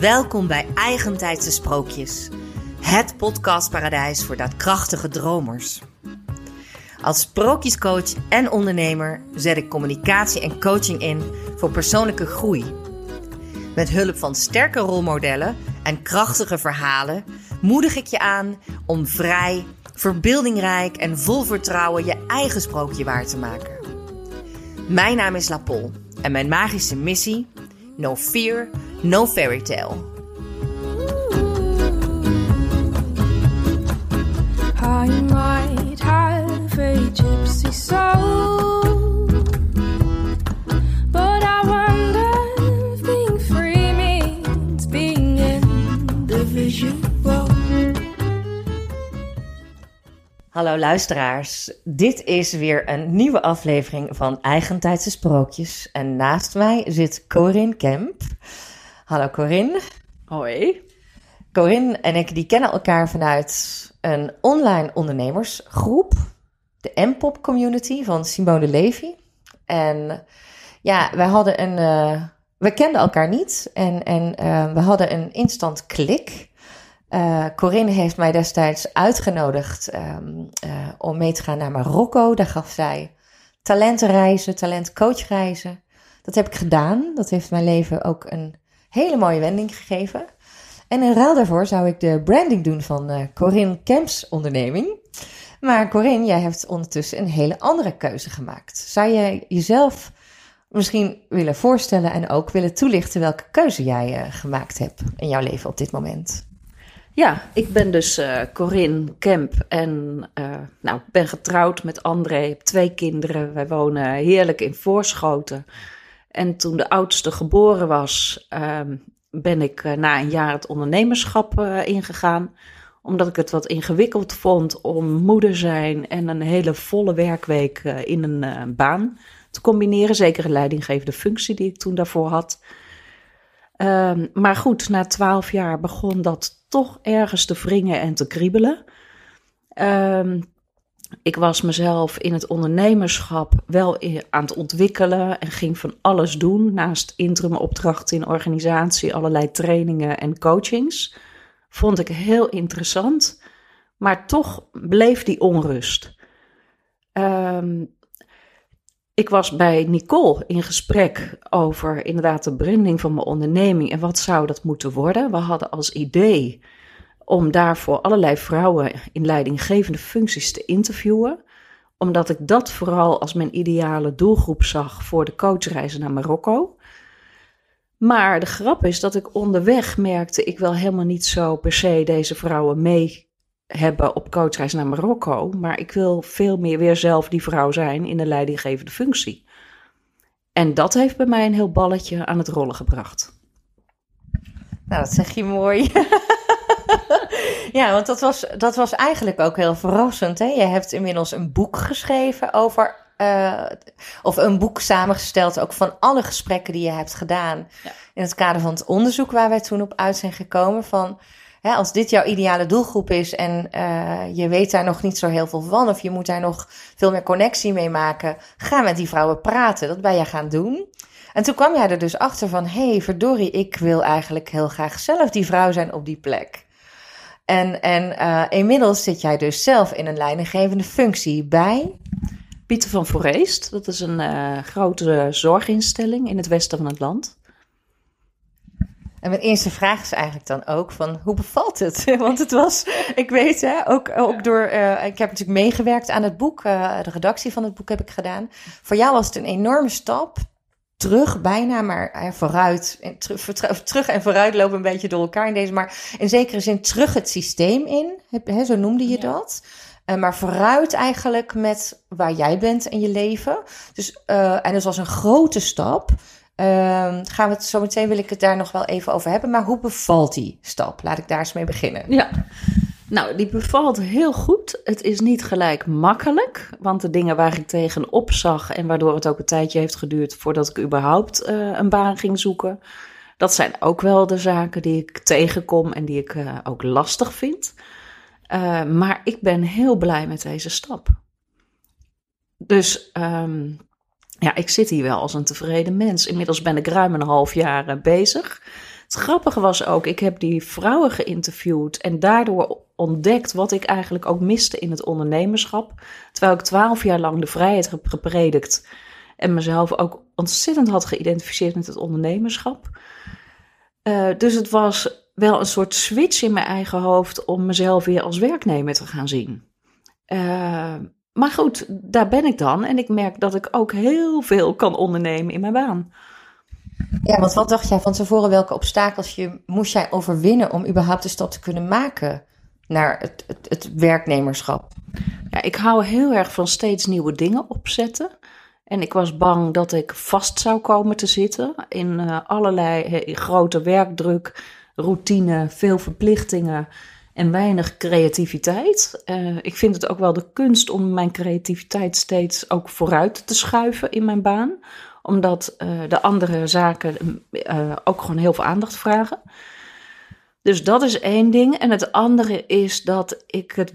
Welkom bij Eigentijdse Sprookjes, het podcastparadijs voor daadkrachtige dromers. Als sprookjescoach en ondernemer zet ik communicatie en coaching in voor persoonlijke groei. Met hulp van sterke rolmodellen en krachtige verhalen moedig ik je aan om vrij, verbeeldingrijk en vol vertrouwen je eigen sprookje waar te maken. Mijn naam is Lapol en mijn magische missie: No fear, no fairy tale. I might have a gypsy soul, but I wonder if being free means being individual. Hallo luisteraars, dit is weer een nieuwe aflevering van Eigentijdse Sprookjes. En naast mij zit Corinne Kemp. Hallo Corinne. Hoi. Corinne en ik die kennen elkaar vanuit een online ondernemersgroep, de M-pop community van Simone Levy. En ja, wij hadden een, eh, we kenden elkaar niet en, en eh, we hadden een instant klik. Eh, Corinne heeft mij destijds uitgenodigd ehm, eh, om mee te gaan naar Marokko. Daar gaf zij talentenreizen, talentcoachreizen. Dat heb ik gedaan. Dat heeft mijn leven ook een hele mooie wending gegeven. En in ruil daarvoor zou ik de branding doen van eh, Corinne Kemps onderneming. Maar Corinne, jij hebt ondertussen een hele andere keuze gemaakt. Zou je jezelf misschien willen voorstellen en ook willen toelichten welke keuze jij eh, gemaakt hebt in jouw leven op dit moment? Ja, ik ben dus eh Corinne Kemp en eh, nou, ben getrouwd met André, heb twee kinderen. Wij wonen heerlijk in Voorschoten. En toen de oudste geboren was, ehm, ben ik eh, na een jaar het ondernemerschap eh, ingegaan. Omdat ik het wat ingewikkeld vond om moeder zijn en een hele volle werkweek eh, in een baan te combineren. Zeker een leidinggevende functie die ik toen daarvoor had. Ehm, maar goed, na twaalf jaar begon dat toch ergens te wringen en te kriebelen. Ehm, ik was mezelf in het ondernemerschap wel aan het ontwikkelen en ging van alles doen. Naast interim opdrachten in organisatie, allerlei trainingen en coachings. Vond ik heel interessant, maar toch bleef die onrust. Ehm, ik was bij Nicole in gesprek over inderdaad de branding van mijn onderneming en wat zou dat moeten worden. We hadden als idee om daarvoor allerlei vrouwen in leidinggevende functies te interviewen, omdat ik dat vooral als mijn ideale doelgroep zag voor de coachreizen naar Marokko. Maar de grap is dat ik onderweg merkte, ik wil helemaal niet zo per se deze vrouwen mee hebben op coachreis naar Marokko, maar ik wil veel meer weer zelf die vrouw zijn in de leidinggevende functie. En dat heeft bij mij een heel balletje aan het rollen gebracht. Nou, dat zeg je mooi. ja, want dat was, dat was eigenlijk ook heel verrassend. Hè? Je hebt inmiddels een boek geschreven over. eh, of een boek samengesteld ook van alle gesprekken die je hebt gedaan. Ja. In het kader van het onderzoek waar wij toen op uit zijn gekomen. Van hè, als dit jouw ideale doelgroep is en eh, je weet daar nog niet zo heel veel van. Of je moet daar nog veel meer connectie mee maken. Ga met die vrouwen praten. Dat ben je gaan doen. En toen kwam jij er dus achter van, hé, hey, verdorie, ik wil eigenlijk heel graag zelf die vrouw zijn op die plek. En, en eh, inmiddels zit jij dus zelf in een leidinggevende functie bij. Pieter van Foreest, dat is een eh, grote zorginstelling in het westen van het land. En mijn eerste vraag is eigenlijk dan ook van, hoe bevalt het? Want het was, ik weet hè, ook, ook door, eh, ik heb natuurlijk meegewerkt aan het boek, de redactie van het boek heb ik gedaan. Voor jou was het een enorme stap, terug bijna, maar eh, vooruit, en terug en vooruit lopen een beetje door elkaar in deze, maar in zekere zin terug het systeem in, zo noemde je Ja. dat. Eh, maar vooruit eigenlijk met waar jij bent in je leven. Dus, eh, en dat was een grote stap. Ehm, gaan we het zo meteen wil ik het daar nog wel even over hebben. Maar hoe bevalt die stap? Laat ik daar eens mee beginnen. Ja, nou, die bevalt heel goed. Het is niet gelijk makkelijk, want de dingen waar ik tegenop zag en waardoor het ook een tijdje heeft geduurd voordat ik überhaupt eh, een baan ging zoeken, dat zijn ook wel de zaken die ik tegenkom en die ik eh, ook lastig vind. Eh, maar ik ben heel blij met deze stap. Dus ehm, ja, ik zit hier wel als een tevreden mens. Inmiddels ben ik ruim een half jaar bezig. Het grappige was ook, ik heb die vrouwen geïnterviewd en daardoor ontdekt wat ik eigenlijk ook miste in het ondernemerschap. Terwijl ik twaalf jaar lang de vrijheid heb gepredikt en mezelf ook ontzettend had geïdentificeerd met het ondernemerschap. Eh, dus het was wel een soort switch in mijn eigen hoofd om mezelf weer als werknemer te gaan zien. Eh, maar goed, daar ben ik dan en ik merk dat ik ook heel veel kan ondernemen in mijn baan. Ja, want wat dacht jij van tevoren? Welke obstakels je, moest jij overwinnen om überhaupt de stap te kunnen maken naar het, het, het werknemerschap? Ja, ik hou heel erg van steeds nieuwe dingen opzetten. En ik was bang dat ik vast zou komen te zitten in eh, allerlei grote werkdruk, routine, veel verplichtingen en weinig creativiteit. Eh, ik vind het ook wel de kunst om mijn creativiteit steeds ook vooruit te schuiven in mijn baan, omdat eh, de andere zaken eh, ook gewoon heel veel aandacht vragen. Dus dat is één ding. En het andere is dat ik het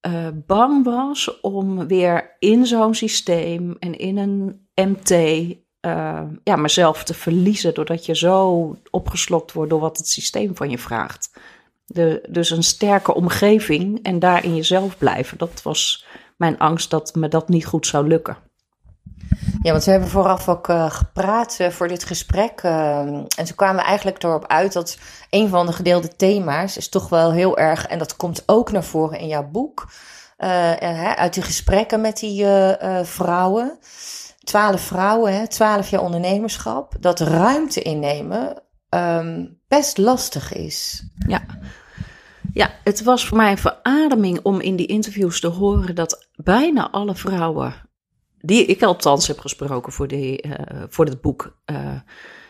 eh, bang was om weer in zo'n systeem en in een MT ja, mezelf te verliezen. Doordat je zo opgeslokt wordt door wat het systeem van je vraagt. De, dus een sterke omgeving en daar in jezelf blijven. Dat was mijn angst dat me dat niet goed zou lukken. Ja, want we hebben vooraf ook eh, gepraat eh, voor dit gesprek. eh, en toen kwamen we eigenlijk erop uit dat een van de gedeelde thema's is toch wel heel erg, en dat komt ook naar voren in jouw boek, uit die gesprekken met die vrouwen. Twaalf vrouwen, twaalf jaar ondernemerschap, dat ruimte innemen ehm, best lastig is. Ja. ja, het was voor mij een verademing om in die interviews te horen dat bijna alle vrouwen, die ik althans heb gesproken voor, de, eh, voor dit boek, eh,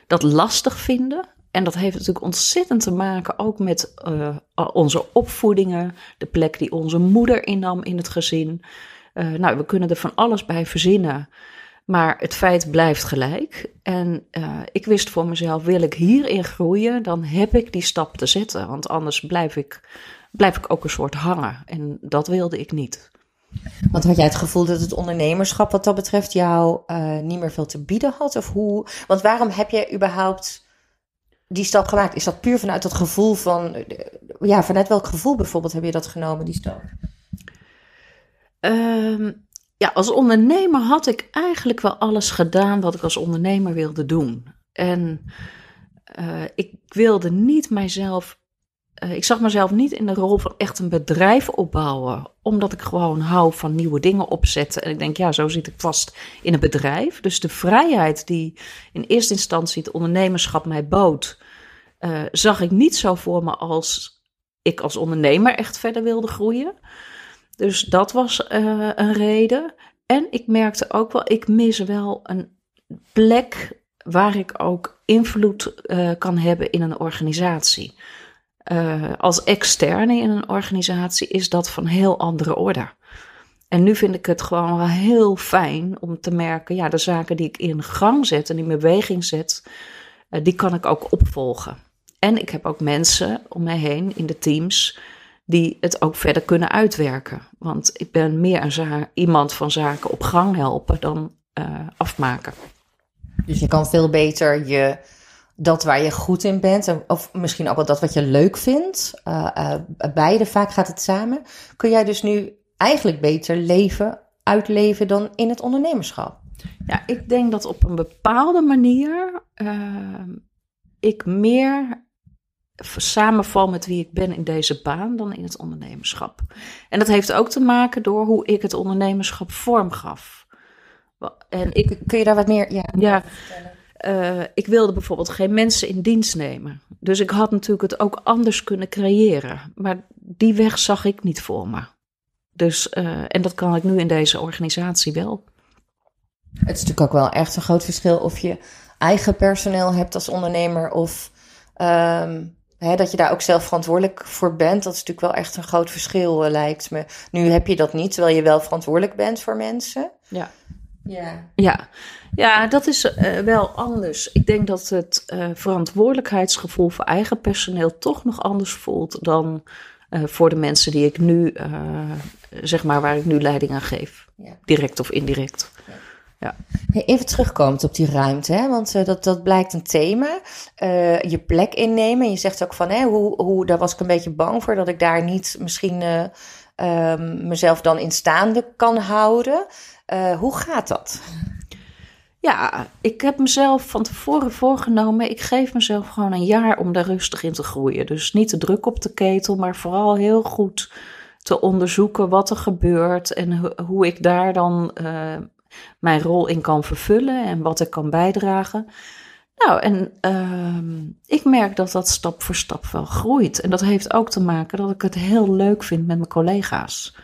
dat lastig vinden. En dat heeft natuurlijk ontzettend te maken ook met eh, onze opvoedingen, de plek die onze moeder innam in het gezin. Nou, we kunnen er van alles bij verzinnen. Maar het feit blijft gelijk. En ik wist voor mezelf, wil ik hierin groeien, dan heb ik die stap te zetten. Want anders blijf ik, blijf ik ook een soort hangen. En dat wilde ik niet. Want had jij het gevoel dat het ondernemerschap wat dat betreft jou eh, niet meer veel te bieden had? Of hoe? Want waarom heb jij überhaupt die stap gemaakt? Is dat puur vanuit dat gevoel van, eh, ja, vanuit welk gevoel bijvoorbeeld heb je dat genomen, die stap? Ehm, ja, als ondernemer had ik eigenlijk wel alles gedaan wat ik als ondernemer wilde doen. En eh, ik wilde niet mijzelf. Eh, ik zag mezelf niet in de rol van echt een bedrijf opbouwen. Omdat ik gewoon hou van nieuwe dingen opzetten. En ik denk, ja, zo zit ik vast in een bedrijf. Dus de vrijheid die in eerste instantie het ondernemerschap mij bood. eh, zag ik niet zo voor me als ik als ondernemer echt verder wilde groeien. Dus dat was eh, een reden. En ik merkte ook wel, ik mis wel een plek waar ik ook invloed kan hebben in een organisatie. Eh, als externe in een organisatie is dat van heel andere orde. En nu vind ik het gewoon heel fijn om te merken, ja, de zaken die ik in gang zet en in beweging zet, eh, die kan ik ook opvolgen. En ik heb ook mensen om mij heen in de teams die het ook verder kunnen uitwerken. Want ik ben meer een iemand van zaken op gang helpen dan eh, afmaken. Dus je kan veel beter je, dat waar je goed in bent, en- of misschien ook wel dat wat je leuk vindt, eh, eh, beide, vaak gaat het samen. Kun jij dus nu eigenlijk beter leven, uitleven dan in het ondernemerschap? Ja, ik denk dat op een bepaalde manier eh, ik meer samenval met wie ik ben in deze baan dan in het ondernemerschap. En dat heeft ook te maken door hoe ik het ondernemerschap vorm gaf. En ik, Kun je daar wat meer, ja, ja, eh, ik wilde bijvoorbeeld geen mensen in dienst nemen. Dus ik had natuurlijk het ook anders kunnen creëren. Maar die weg zag ik niet voor me. Dus, eh, en dat kan ik nu in deze organisatie wel. Het is natuurlijk ook wel echt een groot verschil of je eigen personeel hebt als ondernemer of ehm, hè, dat je daar ook zelf verantwoordelijk voor bent. Dat is natuurlijk wel echt een groot verschil, eh, lijkt me. Nu heb je dat niet, terwijl je wel verantwoordelijk bent voor mensen. Ja. Ja. Ja, ja dat is eh, wel anders. Ik denk dat het eh, verantwoordelijkheidsgevoel voor eigen personeel toch nog anders voelt dan eh, voor de mensen die ik nu, zeg maar, waar ik nu leiding aan geef. Ja. Direct of indirect. Hey, Even terugkomend op die ruimte, hè? want dat, dat blijkt een thema. Je plek innemen. Je zegt ook van, hè, hoe, hoe, daar was ik een beetje bang voor, dat ik daar niet misschien eh, ehm, mezelf dan in staande kan houden. Eh, hoe gaat dat? Ja, ik heb mezelf van tevoren voorgenomen. Ik geef mezelf gewoon een jaar om daar rustig in te groeien. Dus niet te druk op de ketel, maar vooral heel goed te onderzoeken wat er gebeurt en ho- hoe ik daar dan eh, mijn rol in kan vervullen en wat ik kan bijdragen. Nou, en ehm, ik merk dat dat stap voor stap wel groeit. En dat heeft ook te maken dat ik het heel leuk vind met mijn collega's.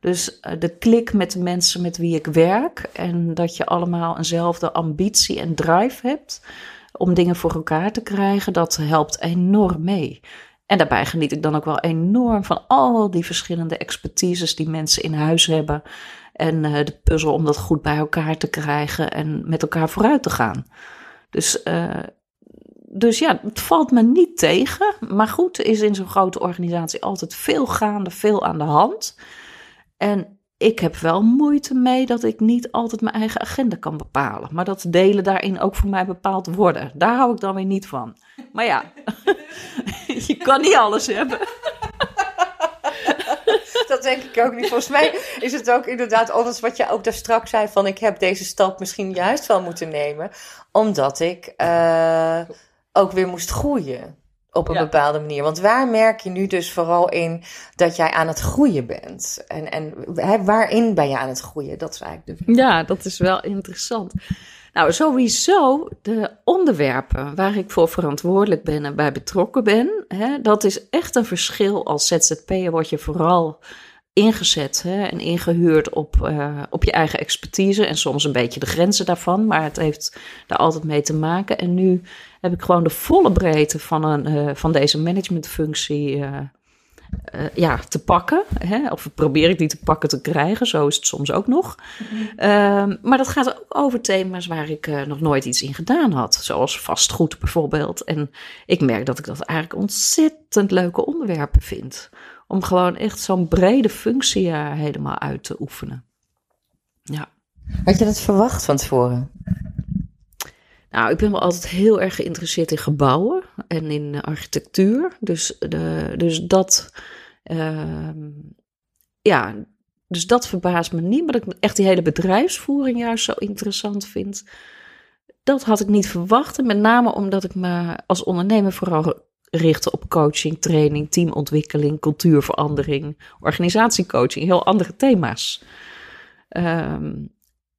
Dus eh, de klik met de mensen met wie ik werk en dat je allemaal eenzelfde ambitie en drive hebt om dingen voor elkaar te krijgen, dat helpt enorm mee. En daarbij geniet ik dan ook wel enorm van al die verschillende expertises die mensen in huis hebben. En eh, de puzzel om dat goed bij elkaar te krijgen en met elkaar vooruit te gaan. Dus, eh, dus ja, het valt me niet tegen. Maar goed, is in zo'n grote organisatie altijd veel gaande, veel aan de hand. En ik heb wel moeite mee dat ik niet altijd mijn eigen agenda kan bepalen. Maar dat delen daarin ook voor mij bepaald worden. Daar hou ik dan weer niet van. Maar ja, je kan niet alles hebben. Dat denk ik ook niet. Volgens mij is het ook inderdaad anders wat je ook daar straks zei: van ik heb deze stap misschien juist wel moeten nemen, omdat ik eh, ook weer moest groeien op een Ja. bepaalde manier. Want waar merk je nu dus vooral in dat jij aan het groeien bent? En, en hè, waarin ben je aan het groeien? Dat is eigenlijk de Ja, dat is wel interessant. Nou, sowieso de onderwerpen waar ik voor verantwoordelijk ben en bij betrokken ben, hè, dat is echt een verschil. Als ZZP'er word je vooral ingezet hè, en ingehuurd op, eh, op je eigen expertise en soms een beetje de grenzen daarvan, maar het heeft daar altijd mee te maken. En nu heb ik gewoon de volle breedte van, een, eh, van deze managementfunctie eh, eh, ja, te pakken. Hè? Of probeer ik die te pakken te krijgen, zo is het soms ook nog. Ehm, maar dat gaat ook over thema's waar ik nog nooit iets in gedaan had. Zoals vastgoed bijvoorbeeld. En ik merk dat ik dat eigenlijk ontzettend leuke onderwerpen vind. Om gewoon echt zo'n brede functie helemaal uit te oefenen. Ja. Had je dat verwacht van tevoren? Nou, ik ben wel altijd heel erg geïnteresseerd in gebouwen en in eh, architectuur. Dus, de, dus dat. ehm, ja, dus dat verbaast me niet. Maar dat ik echt die hele bedrijfsvoering juist zo interessant vind. Dat had ik niet verwacht. En met name omdat ik me als ondernemer vooral richtte op coaching, training, teamontwikkeling, cultuurverandering, organisatiecoaching. Heel andere thema's. Ehm,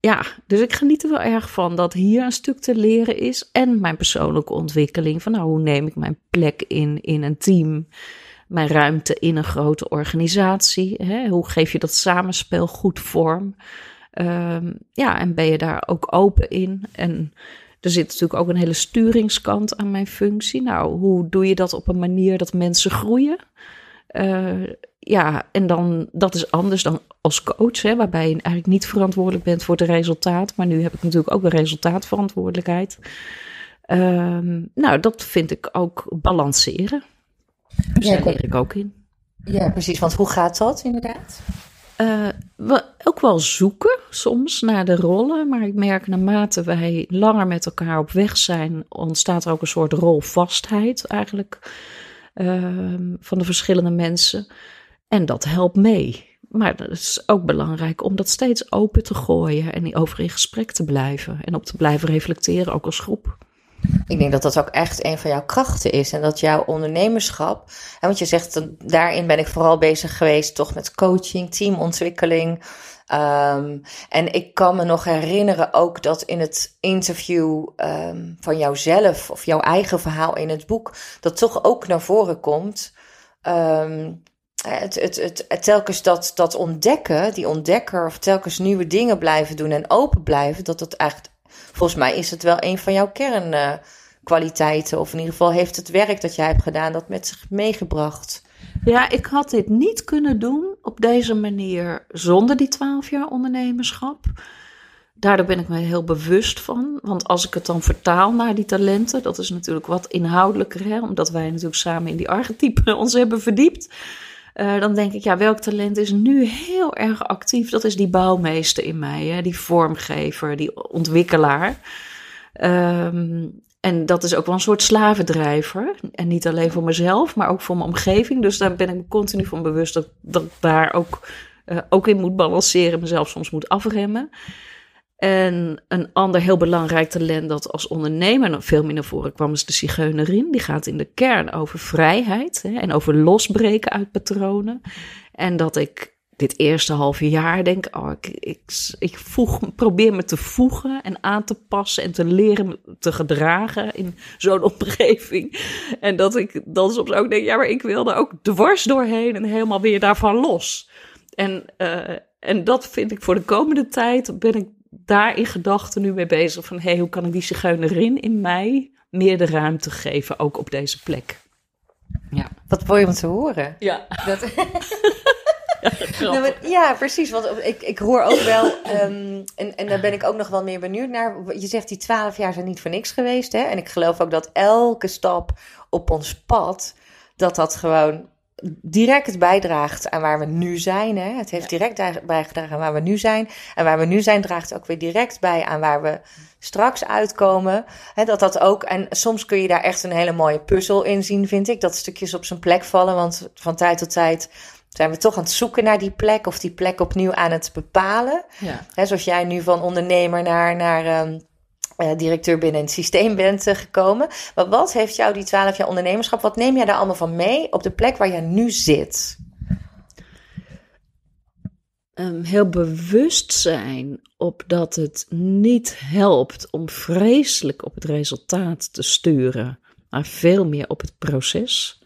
ja, dus ik geniet er wel erg van dat hier een stuk te leren is. En mijn persoonlijke ontwikkeling. Van nou, hoe neem ik mijn plek in in een team? Mijn ruimte in een grote organisatie. Hè? Hoe geef je dat samenspel goed vorm? Ehm, ja, en ben je daar ook open in? En er zit natuurlijk ook een hele sturingskant aan mijn functie. Nou, hoe doe je dat op een manier dat mensen groeien? Eh, ja, en dan, dat is anders dan als coach, hè, waarbij je eigenlijk niet verantwoordelijk bent voor het resultaat. Maar nu heb ik natuurlijk ook een resultaatverantwoordelijkheid. Ehm, nou, dat vind ik ook balanceren. Dus Ja, daar leer ik ook in. Ja, precies. Want hoe gaat dat inderdaad? Eh, we ook wel zoeken soms naar de rollen, maar ik merk naarmate wij langer met elkaar op weg zijn, ontstaat er ook een soort rolvastheid eigenlijk ehm, van de verschillende mensen. En dat helpt mee. Maar het is ook belangrijk om dat steeds open te gooien en over in gesprek te blijven en op te blijven reflecteren, ook als groep. Ik denk dat dat ook echt een van jouw krachten is. En dat jouw ondernemerschap. En want je zegt, daarin ben ik vooral bezig geweest, toch met coaching, teamontwikkeling. Ehm, en ik kan me nog herinneren ook dat in het interview ehm, van jouzelf, of jouw eigen verhaal in het boek, dat toch ook naar voren komt. Ehm, het, het, het, het telkens dat, dat ontdekken, die ontdekker, of telkens nieuwe dingen blijven doen en open blijven, dat dat eigenlijk Volgens mij is het wel een van jouw kernkwaliteiten. of in ieder geval heeft het werk dat jij hebt gedaan dat met zich meegebracht. Ja, ik had dit niet kunnen doen op deze manier zonder die twaalf jaar ondernemerschap. Daardoor ben ik me heel bewust van. Want als ik het dan vertaal naar die talenten, dat is natuurlijk wat inhoudelijker, hè, omdat wij natuurlijk samen in die archetypen ons hebben verdiept. Eh, dan denk ik, ja, welk talent is nu heel erg actief? Dat is die bouwmeester in mij, hè? die vormgever, die ontwikkelaar. Ehm, en dat is ook wel een soort slavendrijver. En niet alleen voor mezelf, maar ook voor mijn omgeving. Dus daar ben ik me continu van bewust dat, ik daar ook, eh, ook in moet balanceren. Mezelf soms moet afremmen. En een ander heel belangrijk talent dat als ondernemer nog veel meer naar voren kwam, is de zigeunerin. Die gaat in de kern over vrijheid hè, en over losbreken uit patronen. En dat ik dit eerste halve jaar denk, oh, ik, ik, ik voeg, probeer me te voegen en aan te passen en te leren te gedragen in zo'n omgeving. En dat ik dan soms ook denk, ja, maar ik wil er ook dwars doorheen en helemaal weer daarvan los. En, eh, en dat vind ik voor de komende tijd, ben ik daar in gedachten nu mee bezig van, hey, hoe kan ik die zigeunerin in mij meer de ruimte geven, ook op deze plek. Ja. Wat mooi om te horen. Ja. Dat... Nou, maar- ja, precies. Want ik, ik hoor ook wel, ehm, en, en daar ben ik ook nog wel meer benieuwd naar. Je zegt die twaalf jaar zijn niet voor niks geweest. Hè? En ik geloof ook dat elke stap op ons pad, dat dat gewoon direct bijdraagt aan waar we nu zijn. Hè? Het heeft direct bijgedragen aan waar we nu zijn. En waar we nu zijn draagt ook weer direct bij aan waar we straks uitkomen. Hè, dat dat ook, en soms kun je daar echt een hele mooie puzzel in zien, vind ik. Dat stukjes op zijn plek vallen, want van tijd tot tijd zijn we toch aan het zoeken naar die plek of die plek opnieuw aan het bepalen. Ja. Hè, zoals jij nu van ondernemer naar, naar ehm, eh, directeur binnen het systeem bent eh, gekomen. Maar wat heeft jou die twaalf jaar ondernemerschap, wat neem jij daar allemaal van mee op de plek waar jij nu zit? Ehm, heel bewust zijn op dat het niet helpt om vreselijk op het resultaat te sturen, maar veel meer op het proces.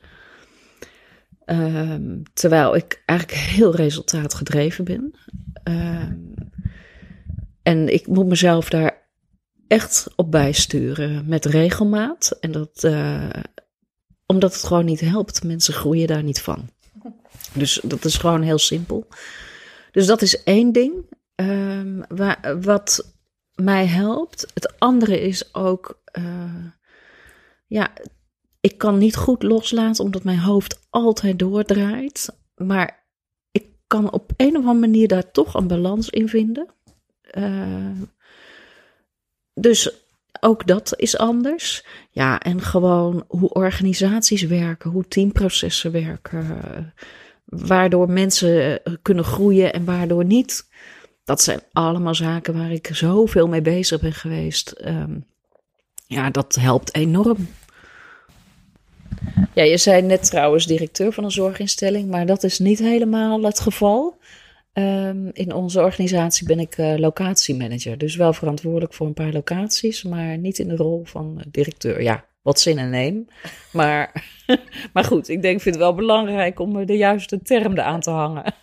Ehm, terwijl ik eigenlijk heel resultaatgedreven ben. Ehm, en ik moet mezelf daar echt op bijsturen met regelmaat. En dat, eh, omdat het gewoon niet helpt. Mensen groeien daar niet van. Dus dat is gewoon heel simpel. Dus dat is één ding ehm, wa- wat mij helpt. Het andere is ook, eh, ja, ik kan niet goed loslaten omdat mijn hoofd altijd doordraait. Maar ik kan op een of andere manier daar toch een balans in vinden. Eh, dus ook dat is anders. Ja, en gewoon hoe organisaties werken, hoe teamprocessen werken, waardoor mensen eh, kunnen groeien en waardoor niet. Dat zijn allemaal zaken waar ik zoveel mee bezig ben geweest. Ehm, ja, dat helpt enorm. Ja, je zei net trouwens directeur van een zorginstelling, maar dat is niet helemaal het geval. Ehm, in onze organisatie ben ik eh, locatiemanager, dus wel verantwoordelijk voor een paar locaties, maar niet in de rol van eh, directeur. Ja, wat zin en neem. Maar, maar goed, ik denk, vind het wel belangrijk om de juiste term eraan te hangen.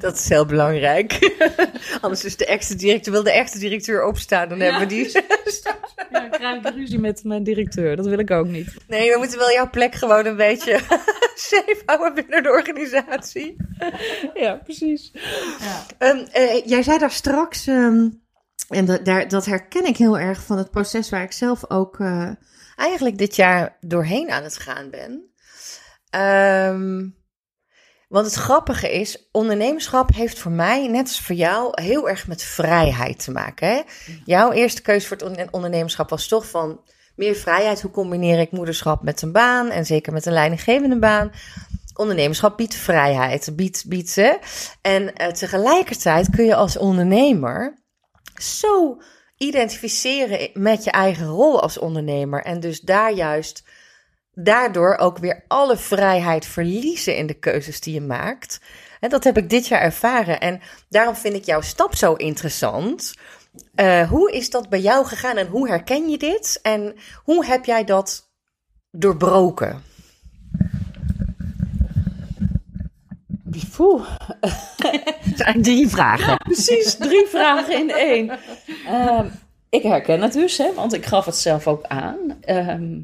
Dat is heel belangrijk. Anders is de echte directeur, wil de echte directeur opstaan, dan hebben we die. Ja, dan krijg ik ruzie met mijn directeur. Dat wil ik ook niet. Nee, we moeten wel jouw plek gewoon een beetje safe houden binnen de organisatie. Ja, precies. Ehm, eh, jij zei daar straks, ehm, en dat, daar, dat herken ik heel erg van het proces waar ik zelf ook eh, eigenlijk dit jaar doorheen aan het gaan ben. Ehm, want het grappige is, ondernemerschap heeft voor mij, net als voor jou, heel erg met vrijheid te maken. Hè? Jouw eerste keuze voor het on- ondernemerschap was toch van meer vrijheid. Hoe combineer ik moederschap met een baan en zeker met een leidinggevende baan? Ondernemerschap biedt vrijheid, biedt, biedt hè? En eh, tegelijkertijd kun je als ondernemer zo identificeren met je eigen rol als ondernemer. En dus daar juist daardoor ook weer alle vrijheid verliezen in de keuzes die je maakt. En dat heb ik dit jaar ervaren. En daarom vind ik jouw stap zo interessant. Eh, hoe is dat bij jou gegaan en hoe herken je dit? En hoe heb jij dat doorbroken? Poeh, Het zijn drie vragen. precies. Drie vragen in één. Ehm, ik herken het dus, hè, want ik gaf het zelf ook aan. Ehm,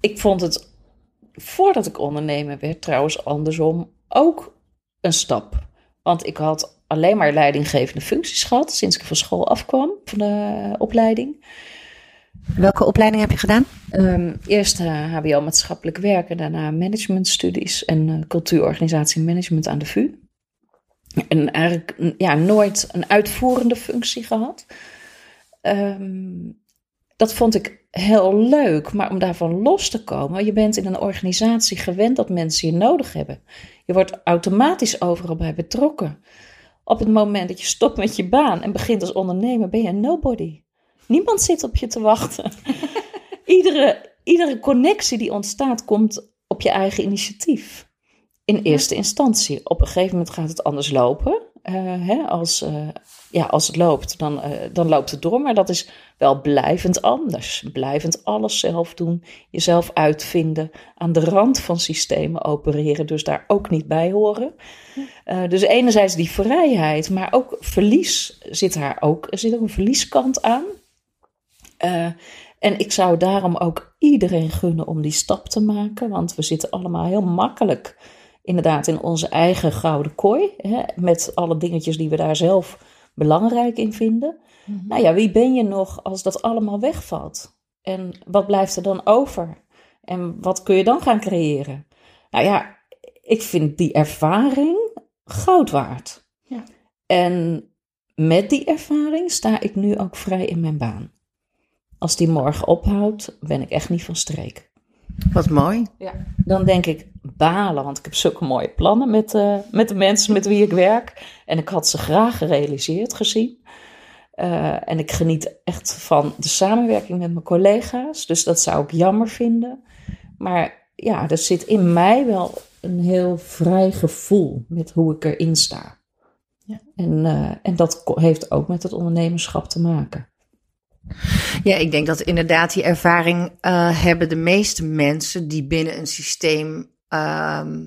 ik vond het, voordat ik ondernemer werd, trouwens andersom ook een stap. Want ik had alleen maar leidinggevende functies gehad sinds ik van school afkwam, van de opleiding. Welke opleiding heb je gedaan? Ehm, eerst eh, HBO maatschappelijk werk en daarna managementstudies en eh, cultuurorganisatie en management aan de VU. En eigenlijk ja, nooit een uitvoerende functie gehad. Ehm, dat vond ik heel leuk, maar om daarvan los te komen, je bent in een organisatie gewend dat mensen je nodig hebben. Je wordt automatisch overal bij betrokken. Op het moment dat je stopt met je baan en begint als ondernemer, ben je nobody. Niemand zit op je te wachten. iedere, iedere connectie die ontstaat, komt op je eigen initiatief. In eerste instantie. Op een gegeven moment gaat het anders lopen. Eh, hè, als, eh, ja, als het loopt, dan, eh, dan loopt het door. Maar dat is wel blijvend anders. Blijvend alles zelf doen. Jezelf uitvinden. Aan de rand van systemen opereren. Dus daar ook niet bij horen. Dus enerzijds die vrijheid, maar ook verlies zit daar ook. Er zit ook een verlieskant aan. Eh, en ik zou daarom ook iedereen gunnen om die stap te maken. Want we zitten allemaal heel makkelijk inderdaad in onze eigen gouden kooi. Hè, met alle dingetjes die we daar zelf belangrijk in vinden. Nou ja, wie ben je nog als dat allemaal wegvalt? En wat blijft er dan over? En wat kun je dan gaan creëren? Nou ja, ik vind die ervaring goud waard. Ja. En met die ervaring sta ik nu ook vrij in mijn baan. Als die morgen ophoudt, ben ik echt niet van streek. Wat mooi. Ja. Dan denk ik balen, want ik heb zulke mooie plannen met, eh, met de mensen met wie ik werk. En ik had ze graag gerealiseerd gezien. Eh, en ik geniet echt van de samenwerking met mijn collega's. Dus dat zou ik jammer vinden. Maar ja, er zit in mij wel een heel vrij gevoel met hoe ik erin sta. Ja. En, eh, en dat heeft ook met het ondernemerschap te maken. Ja, ik denk dat inderdaad die ervaring eh, hebben de meeste mensen die binnen een systeem ehm,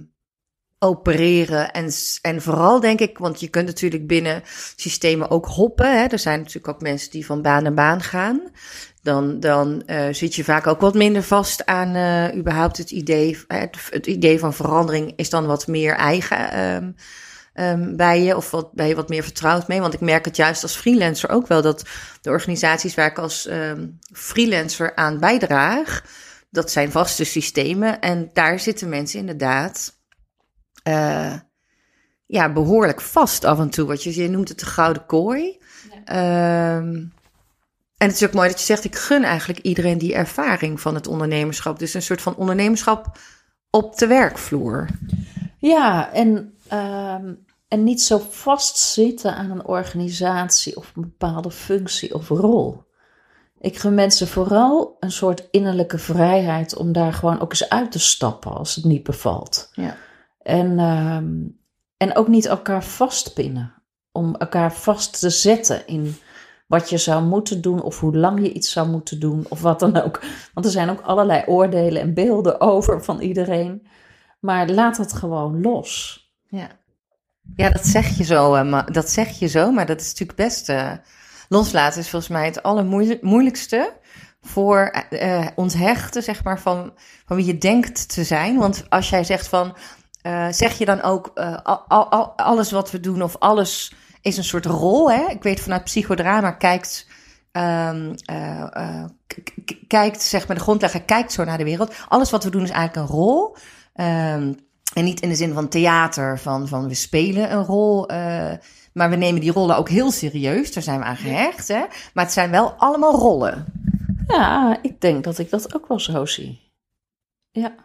opereren. En, en vooral denk ik, want je kunt natuurlijk binnen systemen ook hoppen. Hè? Er zijn natuurlijk ook mensen die van baan naar baan gaan. Dan, dan eh, zit je vaak ook wat minder vast aan eh, überhaupt het idee. Het, het idee van verandering is dan wat meer eigen ehm, ehm, bij je. Of wat, ben je wat meer vertrouwd mee. Want ik merk het juist als freelancer ook wel. Dat de organisaties waar ik als ehm, freelancer aan bijdraag. Dat zijn vaste systemen. En daar zitten mensen inderdaad eh, ja, behoorlijk vast af en toe. Wat je, je noemt het de gouden kooi. Ehm, en het is ook mooi dat je zegt, ik gun eigenlijk iedereen die ervaring van het ondernemerschap. Dus een soort van ondernemerschap op de werkvloer. Ja, en, en niet zo vastzitten aan een organisatie of een bepaalde functie of rol. Ik gun mensen vooral een soort innerlijke vrijheid om daar gewoon ook eens uit te stappen als het niet bevalt. Ja. En, ehm, en ook niet elkaar vastpinnen. Om elkaar vast te zetten in wat je zou moeten doen of hoe lang je iets zou moeten doen of wat dan ook. Want er zijn ook allerlei oordelen en beelden over van iedereen. Maar laat het gewoon los. Ja. Ja, dat zeg je zo, eh, maar, dat zeg je zo, maar dat is natuurlijk best... eh, loslaten is volgens mij het allermoeilijkste voor eh, ons hechten, zeg maar, van, van wie je denkt te zijn. Want als jij zegt van, zeg je dan ook al, al- al- alles wat we doen of alles is een soort rol. Hè? Ik weet vanuit psychodrama kijkt, ehm, eh, eh, kijkt, zeg maar, de grondlegger kijkt zo naar de wereld. Alles wat we doen is eigenlijk een rol. Ehm, en niet in de zin van theater, van, van we spelen een rol. eh, maar we nemen die rollen ook heel serieus. Daar zijn we aan gehecht. Hè? Maar het zijn wel allemaal rollen. Ja, ik denk dat ik dat ook wel zo zie. Ja.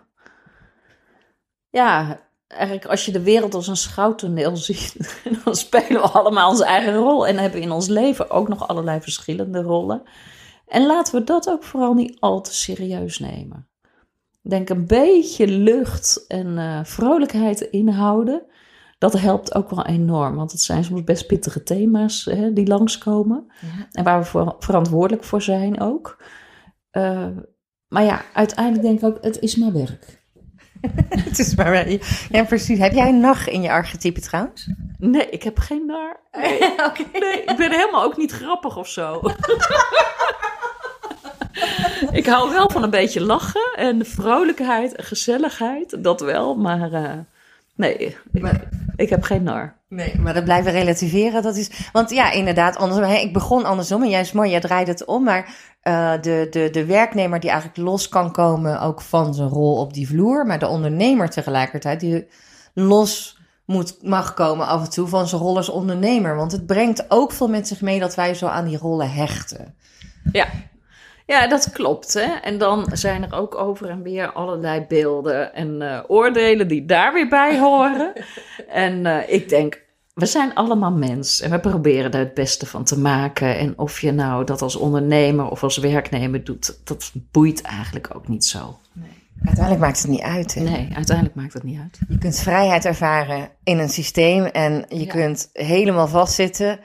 Ja, eigenlijk als je de wereld als een schouwtoneel ziet, dan spelen we allemaal onze eigen rol. En hebben we in ons leven ook nog allerlei verschillende rollen. En laten we dat ook vooral niet al te serieus nemen. Denk een beetje lucht en eh, vrolijkheid inhouden. Dat helpt ook wel enorm, want het zijn soms best pittige thema's hè, die langskomen. En waar we voor, verantwoordelijk voor zijn ook. Eh, maar ja, uiteindelijk denk ik ook, het is mijn werk. Het is maar, ja, precies. Heb jij een nacht in je archetype trouwens? Nee, ik heb geen. Nee, nee, ik ben helemaal ook niet grappig of zo. ik hou wel van een beetje lachen en vrolijkheid en gezelligheid, dat wel. Maar eh, nee, ik- Maar Ik heb geen nar. Nee, maar dat blijven relativeren, dat is... Want ja, inderdaad, andersom, hè, ik begon andersom en juist mooi, jij draait het om, maar eh, de, de, de werknemer die eigenlijk los kan komen ook van zijn rol op die vloer, maar de ondernemer tegelijkertijd die los moet, mag komen af en toe van zijn rol als ondernemer. Want het brengt ook veel met zich mee dat wij zo aan die rollen hechten. Ja. Ja, dat klopt. Hè? En dan zijn er ook over en weer allerlei beelden en eh, oordelen die daar weer bij horen. en eh, ik denk, we zijn allemaal mens en we proberen er het beste van te maken. En of je nou dat als ondernemer of als werknemer doet, dat boeit eigenlijk ook niet zo. Uiteindelijk maakt het niet uit. Hè? Nee, uiteindelijk maakt het niet uit. Je kunt vrijheid ervaren in een systeem en je Ja. kunt helemaal vastzitten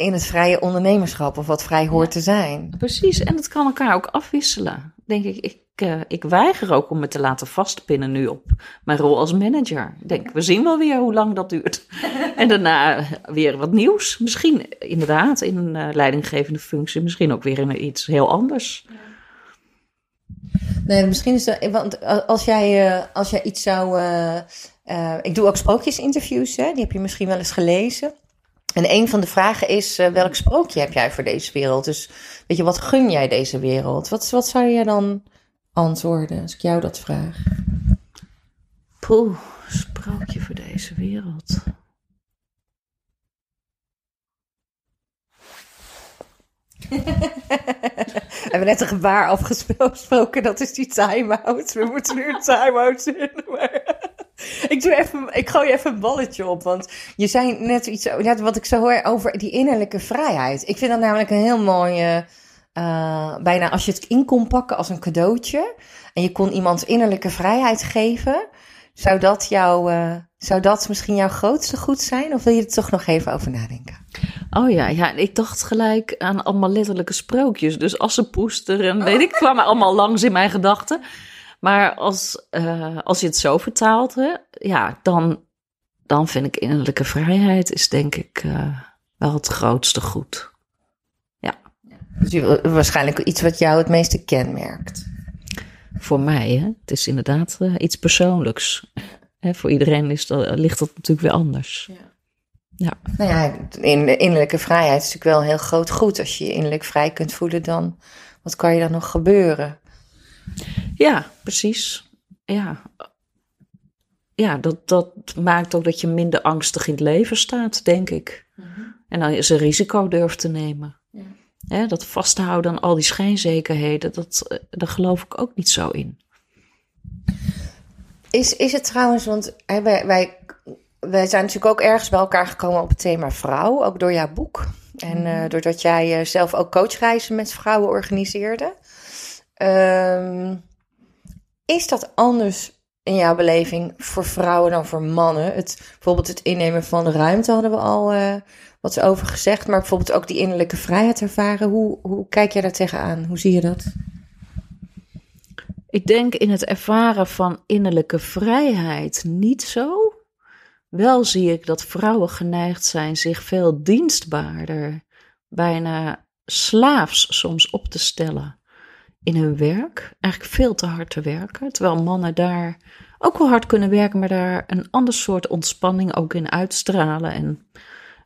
in het vrije ondernemerschap of wat vrij hoort te zijn. Precies, en dat kan elkaar ook afwisselen. Denk ik, ik, eh, ik weiger ook om me te laten vastpinnen nu op mijn rol als manager. Denk, we zien wel weer hoe lang dat duurt. en daarna weer wat nieuws. Misschien inderdaad in een eh, leidinggevende functie, misschien ook weer in iets heel anders. Nee, misschien is dat. Want als jij, eh, als jij iets zou. ik doe ook sprookjesinterviews, hè? die heb je misschien wel eens gelezen. En een van de vragen is: eh, welk sprookje heb jij voor deze wereld? Dus weet je, wat gun jij deze wereld? Wat, wat zou jij dan antwoorden als ik jou dat vraag? Poeh, sprookje voor deze wereld. We hebben net een gebaar afgesproken, dat is die time-out. We moeten nu een time-out in. Maar ik, doe even, ik gooi even een balletje op, want je zei net iets net wat ik zo hoor over die innerlijke vrijheid. Ik vind dat namelijk een heel mooie, eh, bijna als je het in kon pakken als een cadeautje en je kon iemand innerlijke vrijheid geven, zou dat, jou, eh, zou dat misschien jouw grootste goed zijn? Of wil je er toch nog even over nadenken? Oh ja, ja, ik dacht gelijk aan allemaal letterlijke sprookjes. Dus Assenpoester en weet ik, kwamen allemaal langs in mijn gedachten. Maar als, eh, als je het zo vertaalt, hè, ja, dan, dan vind ik innerlijke vrijheid is denk ik eh, wel het grootste goed. Dus je- waarschijnlijk iets wat jou het meeste kenmerkt. Voor mij, hè. Het is inderdaad eh, iets persoonlijks. Hè, voor iedereen is dat, ligt dat natuurlijk weer anders. Nou ja, in, innerlijke vrijheid is natuurlijk wel een heel groot goed. Als je je innerlijk vrij kunt voelen, dan wat kan je dan nog gebeuren? Ja, precies. Ja, ja dat, dat maakt ook dat je minder angstig in het leven staat, denk ik. En dan is een risico durft te nemen. Ja. Hè, dat vasthouden aan al die schijnzekerheden, dat, eh, daar geloof ik ook niet zo in. Is, is het trouwens, want hè, wij, wij, wij zijn natuurlijk ook ergens bij elkaar gekomen op het thema vrouw, ook door jouw boek. En eh, doordat jij eh, zelf ook coachreizen met vrouwen organiseerde. Ehm, is dat anders in jouw beleving voor vrouwen dan voor mannen? Het, bijvoorbeeld het innemen van de ruimte hadden we al eh, wat over gezegd. Maar bijvoorbeeld ook die innerlijke vrijheid ervaren. Hoe, hoe kijk jij daar tegenaan? Hoe zie je dat? Ik denk in het ervaren van innerlijke vrijheid niet zo. Wel zie ik dat vrouwen geneigd zijn zich veel dienstbaarder, bijna slaafs soms op te stellen in hun werk. Eigenlijk veel te hard te werken. Terwijl mannen daar ook wel hard kunnen werken, maar daar een ander soort ontspanning ook in uitstralen. En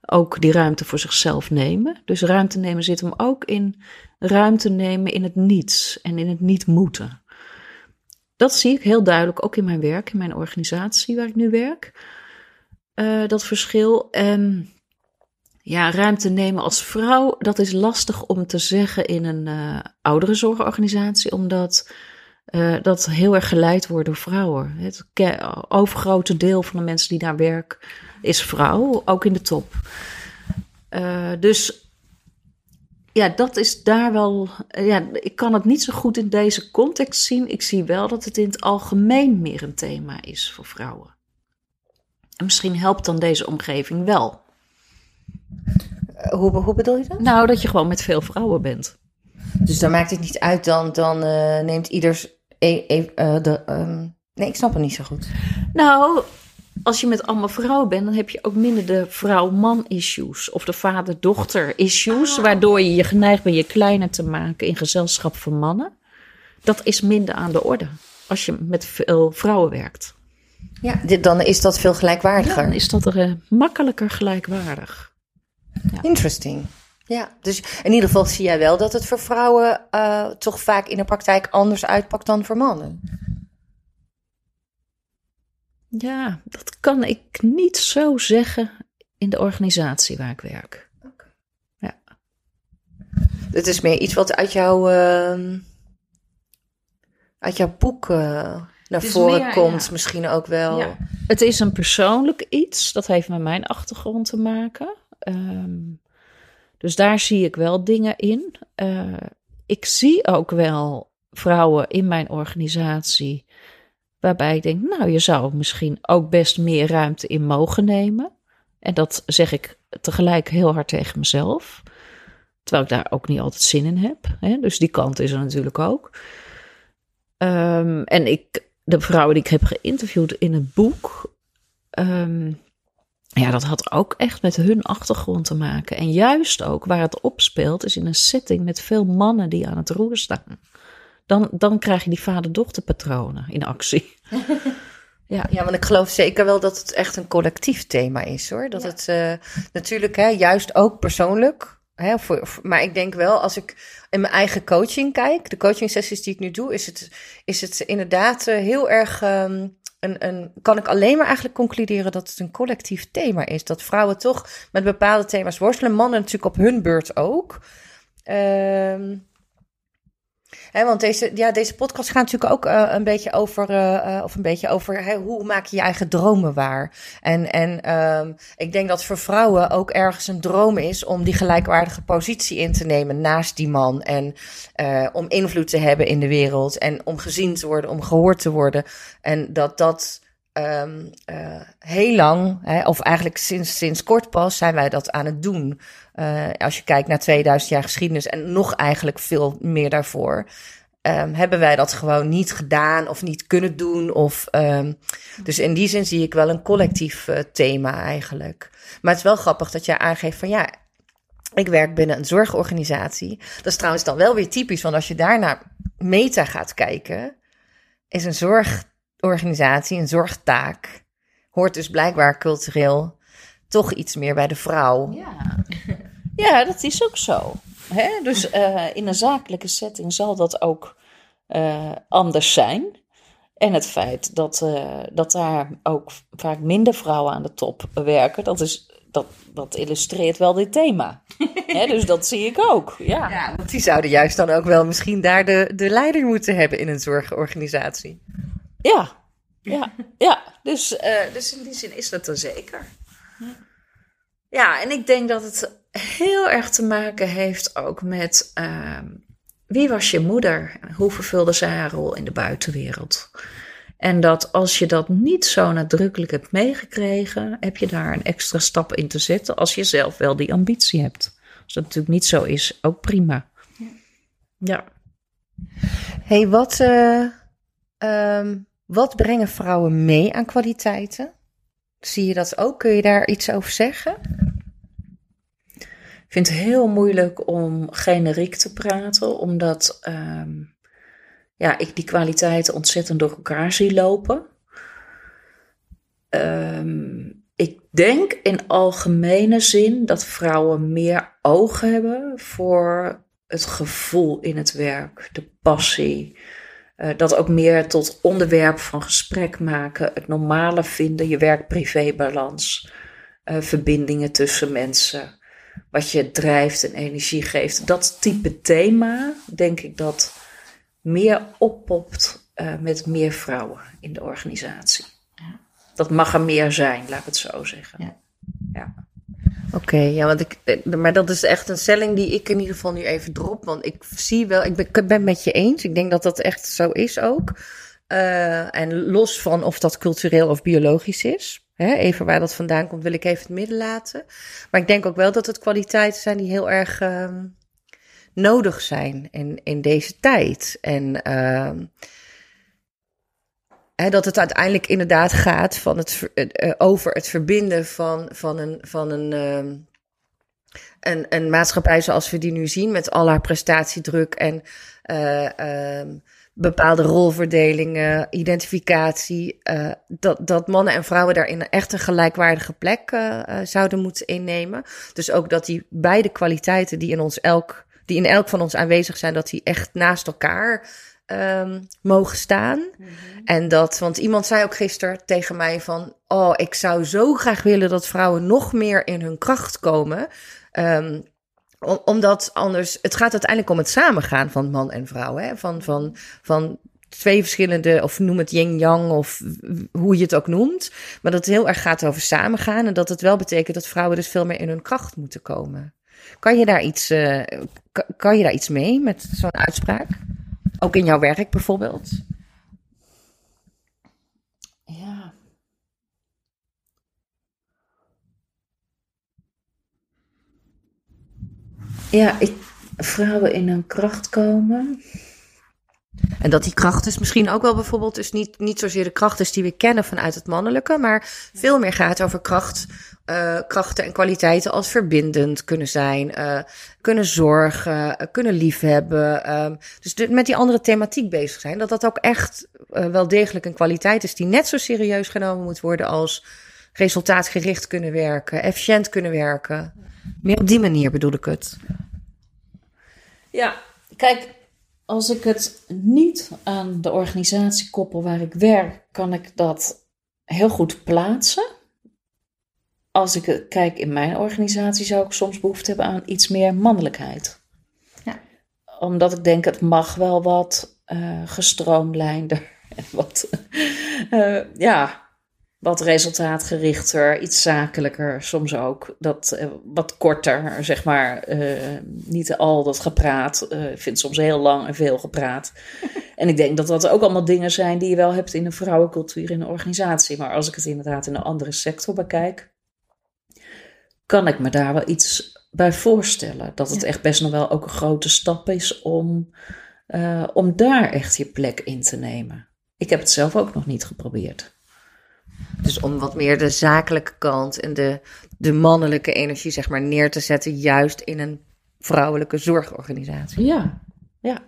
ook die ruimte voor zichzelf nemen. Dus ruimte nemen zit hem ook in ruimte nemen in het niets en in het niet moeten. Dat zie ik heel duidelijk ook in mijn werk, in mijn organisatie waar ik nu werk. Eh, dat verschil. En ja, ruimte nemen als vrouw, dat is lastig om te zeggen in een eh ouderenzorgorganisatie, omdat eh, dat heel erg geleid wordt door vrouwen. Het overgrote deel van de mensen die daar werken is vrouw, ook in de top. Eh, dus ja, dat is daar wel. Ja, ik kan het niet zo goed in deze context zien. Ik zie wel dat het in het algemeen meer een thema is voor vrouwen. En misschien helpt dan deze omgeving wel. Eh, Hoe, hoe bedoel je dat? Nou, dat je gewoon met veel vrouwen bent. Dus dan maakt het niet uit, dan, dan eh, neemt ieders. E, e- eh, de, ehm, nee, ik snap het niet zo goed. Nou, als je met allemaal vrouwen bent, dan heb je ook minder de vrouw-man issues of de vader-dochter issues, waardoor je je geneigd bent je kleiner te maken in gezelschap van mannen. Dat is minder aan de orde als je met veel vrouwen werkt. Ja, dit, dan is dat veel gelijkwaardiger. Dan is dat er makkelijker gelijkwaardig. Interesting. Ja, dus in ieder geval zie jij wel dat het voor vrouwen eh, toch vaak in de praktijk anders uitpakt dan voor mannen. Ja, dat kan ik niet zo zeggen in de organisatie waar ik werk. Het is meer iets wat uit jouw, ehm, uit jouw boek eh, naar voren meer, komt, ja. misschien ook wel. Ja. Het is een persoonlijk iets. Dat heeft met mijn achtergrond te maken. Ehm, dus daar zie ik wel dingen in. Eh, ik zie ook wel vrouwen in mijn organisatie. Waarbij ik denk, nou, je zou misschien ook best meer ruimte in mogen nemen. En dat zeg ik tegelijk heel hard tegen mezelf. Terwijl ik daar ook niet altijd zin in heb. Hè? Dus die kant is er natuurlijk ook. Ehm, en ik, de vrouwen die ik heb geïnterviewd in het boek. ehm, ja, dat had ook echt met hun achtergrond te maken. En juist ook waar het opspeelt, is in een setting met veel mannen die aan het roer staan. Dan, dan krijg je die vader-dochterpatronen in actie. ja. Ja, want ik geloof zeker wel dat het echt een collectief thema is hoor. Dat het eh, natuurlijk hè, juist ook persoonlijk. Hè, voor, voor- maar ik denk wel, als ik in mijn eigen coaching kijk, de coaching sessies die ik nu doe, is het, is het inderdaad eh, heel erg. ehm, een, kan ik alleen maar eigenlijk concluderen dat het een collectief thema is. Dat vrouwen toch met bepaalde thema's worstelen. Mannen natuurlijk op hun beurt ook. Ehm Hè, want deze, ja, deze podcast gaat natuurlijk ook eh, een beetje over, eh, of een beetje over hè, hoe maak je je eigen dromen waar. En, en ehm, ik denk dat voor vrouwen ook ergens een droom is om die gelijkwaardige positie in te nemen naast die man. En eh, om invloed te hebben in de wereld en om gezien te worden, om gehoord te worden. En dat dat ehm, eh, heel lang, hè, of eigenlijk sinds, sinds kort pas, zijn wij dat aan het doen. Eh, als je kijkt naar 2000 jaar geschiedenis en nog eigenlijk veel meer daarvoor. ehm, hebben wij dat gewoon niet gedaan of niet kunnen doen. Of, ehm, dus in die zin zie ik wel een collectief eh, thema eigenlijk. Maar het is wel grappig dat jij aangeeft van ja, ik werk binnen een zorgorganisatie. Dat is trouwens dan wel weer typisch, want als je daar naar meta gaat kijken, is een zorgorganisatie, een zorgtaak, hoort dus blijkbaar cultureel toch iets meer bij de vrouw. Ja. ja, dat is ook zo. Hè? Dus eh, in een zakelijke setting zal dat ook eh, anders zijn. En het feit dat, eh, dat daar ook vaak minder vrouwen aan de top werken, dat, is, dat, dat illustreert wel dit thema. Dus dat zie ik ook. Ja. Ja, want die zouden juist dan ook wel misschien daar de, de leider moeten hebben in een zorgorganisatie. Ja, ja, ja. Dus, eh, dus in die zin is dat er zeker. Ja, en ik denk dat het heel erg te maken heeft ook met ehm, wie was je moeder? Hoe vervulde zij haar rol in de buitenwereld? En dat als je dat niet zo nadrukkelijk hebt meegekregen, heb je daar een extra stap in te zetten als je zelf wel die ambitie hebt. Als dat natuurlijk niet zo is, ook prima. Ja. hey, wat, eh, ehm, wat brengen vrouwen mee aan kwaliteiten? Zie je dat ook? Kun je daar iets over zeggen? Ik vind het heel moeilijk om generiek te praten, omdat ehm, ja, ik die kwaliteiten ontzettend door elkaar zie lopen. Ehm, ik denk in algemene zin dat vrouwen meer oog hebben voor het gevoel in het werk, de passie. Eh, dat ook meer tot onderwerp van gesprek maken, het normale vinden, je werk-privé-balans, eh, verbindingen tussen mensen wat je drijft en energie geeft. Dat type thema, denk ik dat meer oppopt eh, met meer vrouwen in de organisatie. Dat mag er meer zijn, laat ik het zo zeggen. Ja. Ja. Oké, ja, want ik, eh, maar dat is echt een stelling die ik in ieder geval nu even drop. Want ik zie wel, ik ben, ik ben het met je eens. Ik denk dat dat echt zo is ook. Eh, en los van of dat cultureel of biologisch is. Hè, even waar dat vandaan komt, wil ik even het midden laten. Maar ik denk ook wel dat het kwaliteiten zijn die heel erg ehm, nodig zijn in, in deze tijd. En ehm, dat het uiteindelijk inderdaad gaat van het, eh, eh, over het verbinden van, van een, van een, ehm, een, een maatschappij zoals we die nu zien, met al haar prestatiedruk en eh, ehm, bepaalde rolverdelingen, identificatie, dat, dat mannen en vrouwen daarin echt een gelijkwaardige plek zouden moeten innemen. Dus ook dat die beide kwaliteiten die in ons elk, die in elk van ons aanwezig zijn, dat die echt naast elkaar ehm, mogen staan. En dat, want iemand zei ook gisteren tegen mij van, oh, ik zou zo graag willen dat vrouwen nog meer in hun kracht komen. Ehm, om- omdat anders, het gaat uiteindelijk om het samengaan van man en vrouw. Hè? Van, van, van twee verschillende, of noem het yin-yang, of hoe je het ook noemt. Maar dat het heel erg gaat over samengaan. En dat het wel betekent dat vrouwen dus veel meer in hun kracht moeten komen. Kan je daar iets, eh, ka- kan je daar iets mee met zo'n uitspraak? Ook in jouw werk bijvoorbeeld? Ja. Ja, ik, vrouwen in hun kracht komen. En dat die kracht dus misschien ook wel bijvoorbeeld dus niet, niet zozeer de kracht is die we kennen vanuit het mannelijke, maar veel meer gaat over kracht, eh, krachten en kwaliteiten als verbindend kunnen zijn, eh, kunnen zorgen, eh, kunnen liefhebben. ehm, dus de- met die andere thematiek bezig zijn. Dat dat ook echt wel degelijk een kwaliteit is die net zo serieus genomen moet worden als resultaatgericht kunnen werken, efficiënt kunnen werken. Meer op die manier bedoel ik het. Ja, kijk, als ik het niet aan de organisatie koppel waar ik werk, kan ik dat heel goed plaatsen. Als ik het kijk in mijn organisatie, zou ik soms behoefte hebben aan iets meer mannelijkheid. Ja. Omdat ik denk, het mag wel wat eh gestroomlijnder en wat, eh, ja, wat resultaatgerichter, iets zakelijker soms ook. Dat eh, wat korter, zeg maar. eh, niet al dat gepraat. eh, ik vind soms heel lang en veel gepraat. en ik denk dat dat ook allemaal dingen zijn die je wel hebt in een vrouwencultuur in een organisatie. Maar als ik het inderdaad in een andere sector bekijk, kan ik me daar wel iets bij voorstellen. Dat het echt best nog wel ook een grote stap is om, om daar echt je plek in te nemen. Ik heb het zelf ook nog niet geprobeerd. Dus om wat meer de zakelijke kant en de, de mannelijke energie, zeg maar, neer te zetten, juist in een vrouwelijke zorgorganisatie. Ja, ja.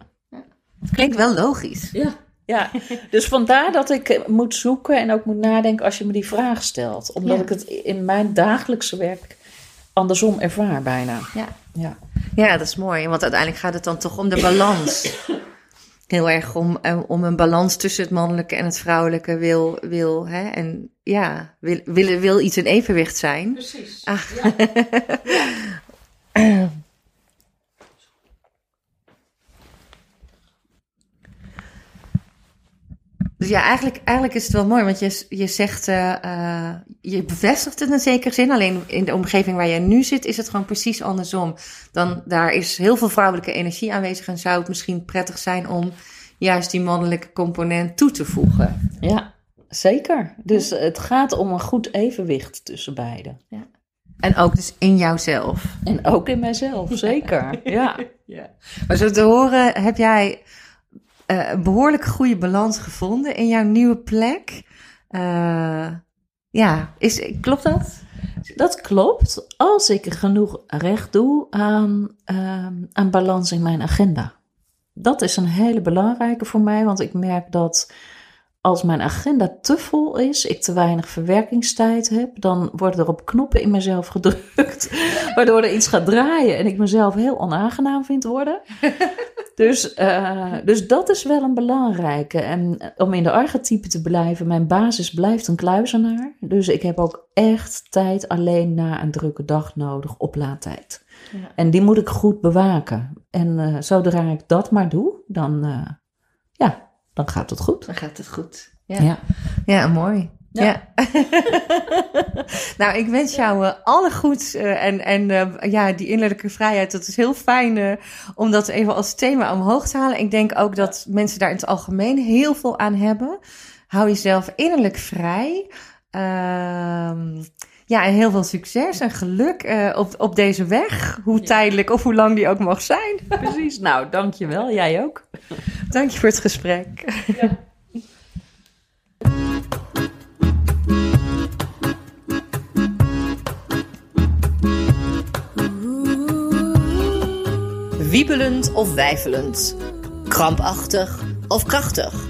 Klinkt wel logisch. Ja, ja. dus vandaar dat ik moet zoeken en ook moet nadenken als je me die vraag stelt. Omdat Ja. ik het in mijn dagelijkse werk andersom ervaar bijna. Ja. Ja, ja, dat is mooi. Want uiteindelijk gaat het dan toch om de balans. Heel erg om, eh, om een balans tussen het mannelijke en het vrouwelijke wil, wil hè, en ja, wil, wil, wil iets in evenwicht zijn. precies. Ah. Dus ja, eigenlijk, eigenlijk is het wel mooi, want je, je zegt, eh, eh, je bevestigt het in zekere zin. Alleen in de omgeving waar jij nu zit, is het gewoon precies andersom. Dan daar is heel veel vrouwelijke energie aanwezig en zou het misschien prettig zijn om juist die mannelijke component toe te voegen. Ja, zeker. Dus het gaat om een goed evenwicht tussen beiden. En ook dus in jouzelf. En ook in mijzelf, zeker. Ja. Maar zo te horen, heb jij eh, een behoorlijk goede balans gevonden in jouw nieuwe plek? Eh, ja, is, klopt dat? Dat klopt, als ik genoeg recht doe aan, ehm, aan balans in mijn agenda. Dat is een hele belangrijke voor mij, want ik merk dat als mijn agenda te vol is, ik te weinig verwerkingstijd heb, dan worden er op knoppen in mezelf gedrukt, waardoor er iets gaat draaien en ik mezelf heel onaangenaam vind worden. Dus, eh, dus dat is wel een belangrijke. En om in de archetype te blijven, mijn basis blijft een kluizenaar. Dus ik heb ook echt tijd alleen na een drukke dag nodig, oplaadtijd. Ja. En die moet ik goed bewaken. En eh, zodra ik dat maar doe, dan, eh, ja, dan gaat het goed. Dan gaat het goed. Ja, Ja. ja. mooi. Ja. Ja. nou, ik wens jou eh, alle goeds eh, en, en eh, ja, die innerlijke vrijheid. Dat is heel fijn om dat even als thema omhoog te halen. Ik denk ook dat mensen daar in het algemeen heel veel aan hebben. Hou jezelf innerlijk vrij. Ehm, ja, en heel veel succes en geluk op, op deze weg. Hoe tijdelijk of hoe lang die ook mag zijn. Precies. Nou, dankjewel. Jij ook. Dank je voor het gesprek. Wiebelend of wijfelend. Krampachtig of krachtig.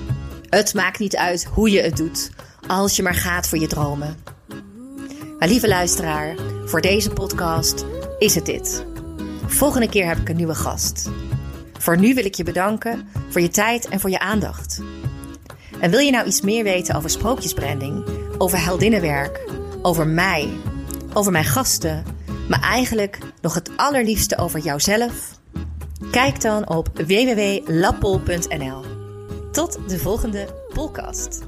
Het maakt niet uit hoe je het doet, als je maar gaat voor je dromen. Maar lieve luisteraar, voor deze podcast is het dit. Volgende keer heb ik een nieuwe gast. Voor nu wil ik je bedanken voor je tijd en voor je aandacht. En wil je nou iets meer weten over sprookjesbranding, over heldinnenwerk, over mij, over mijn gasten, maar eigenlijk nog het allerliefste over jouzelf? Kijk dan op www.lappol.nl. Tot de volgende podcast.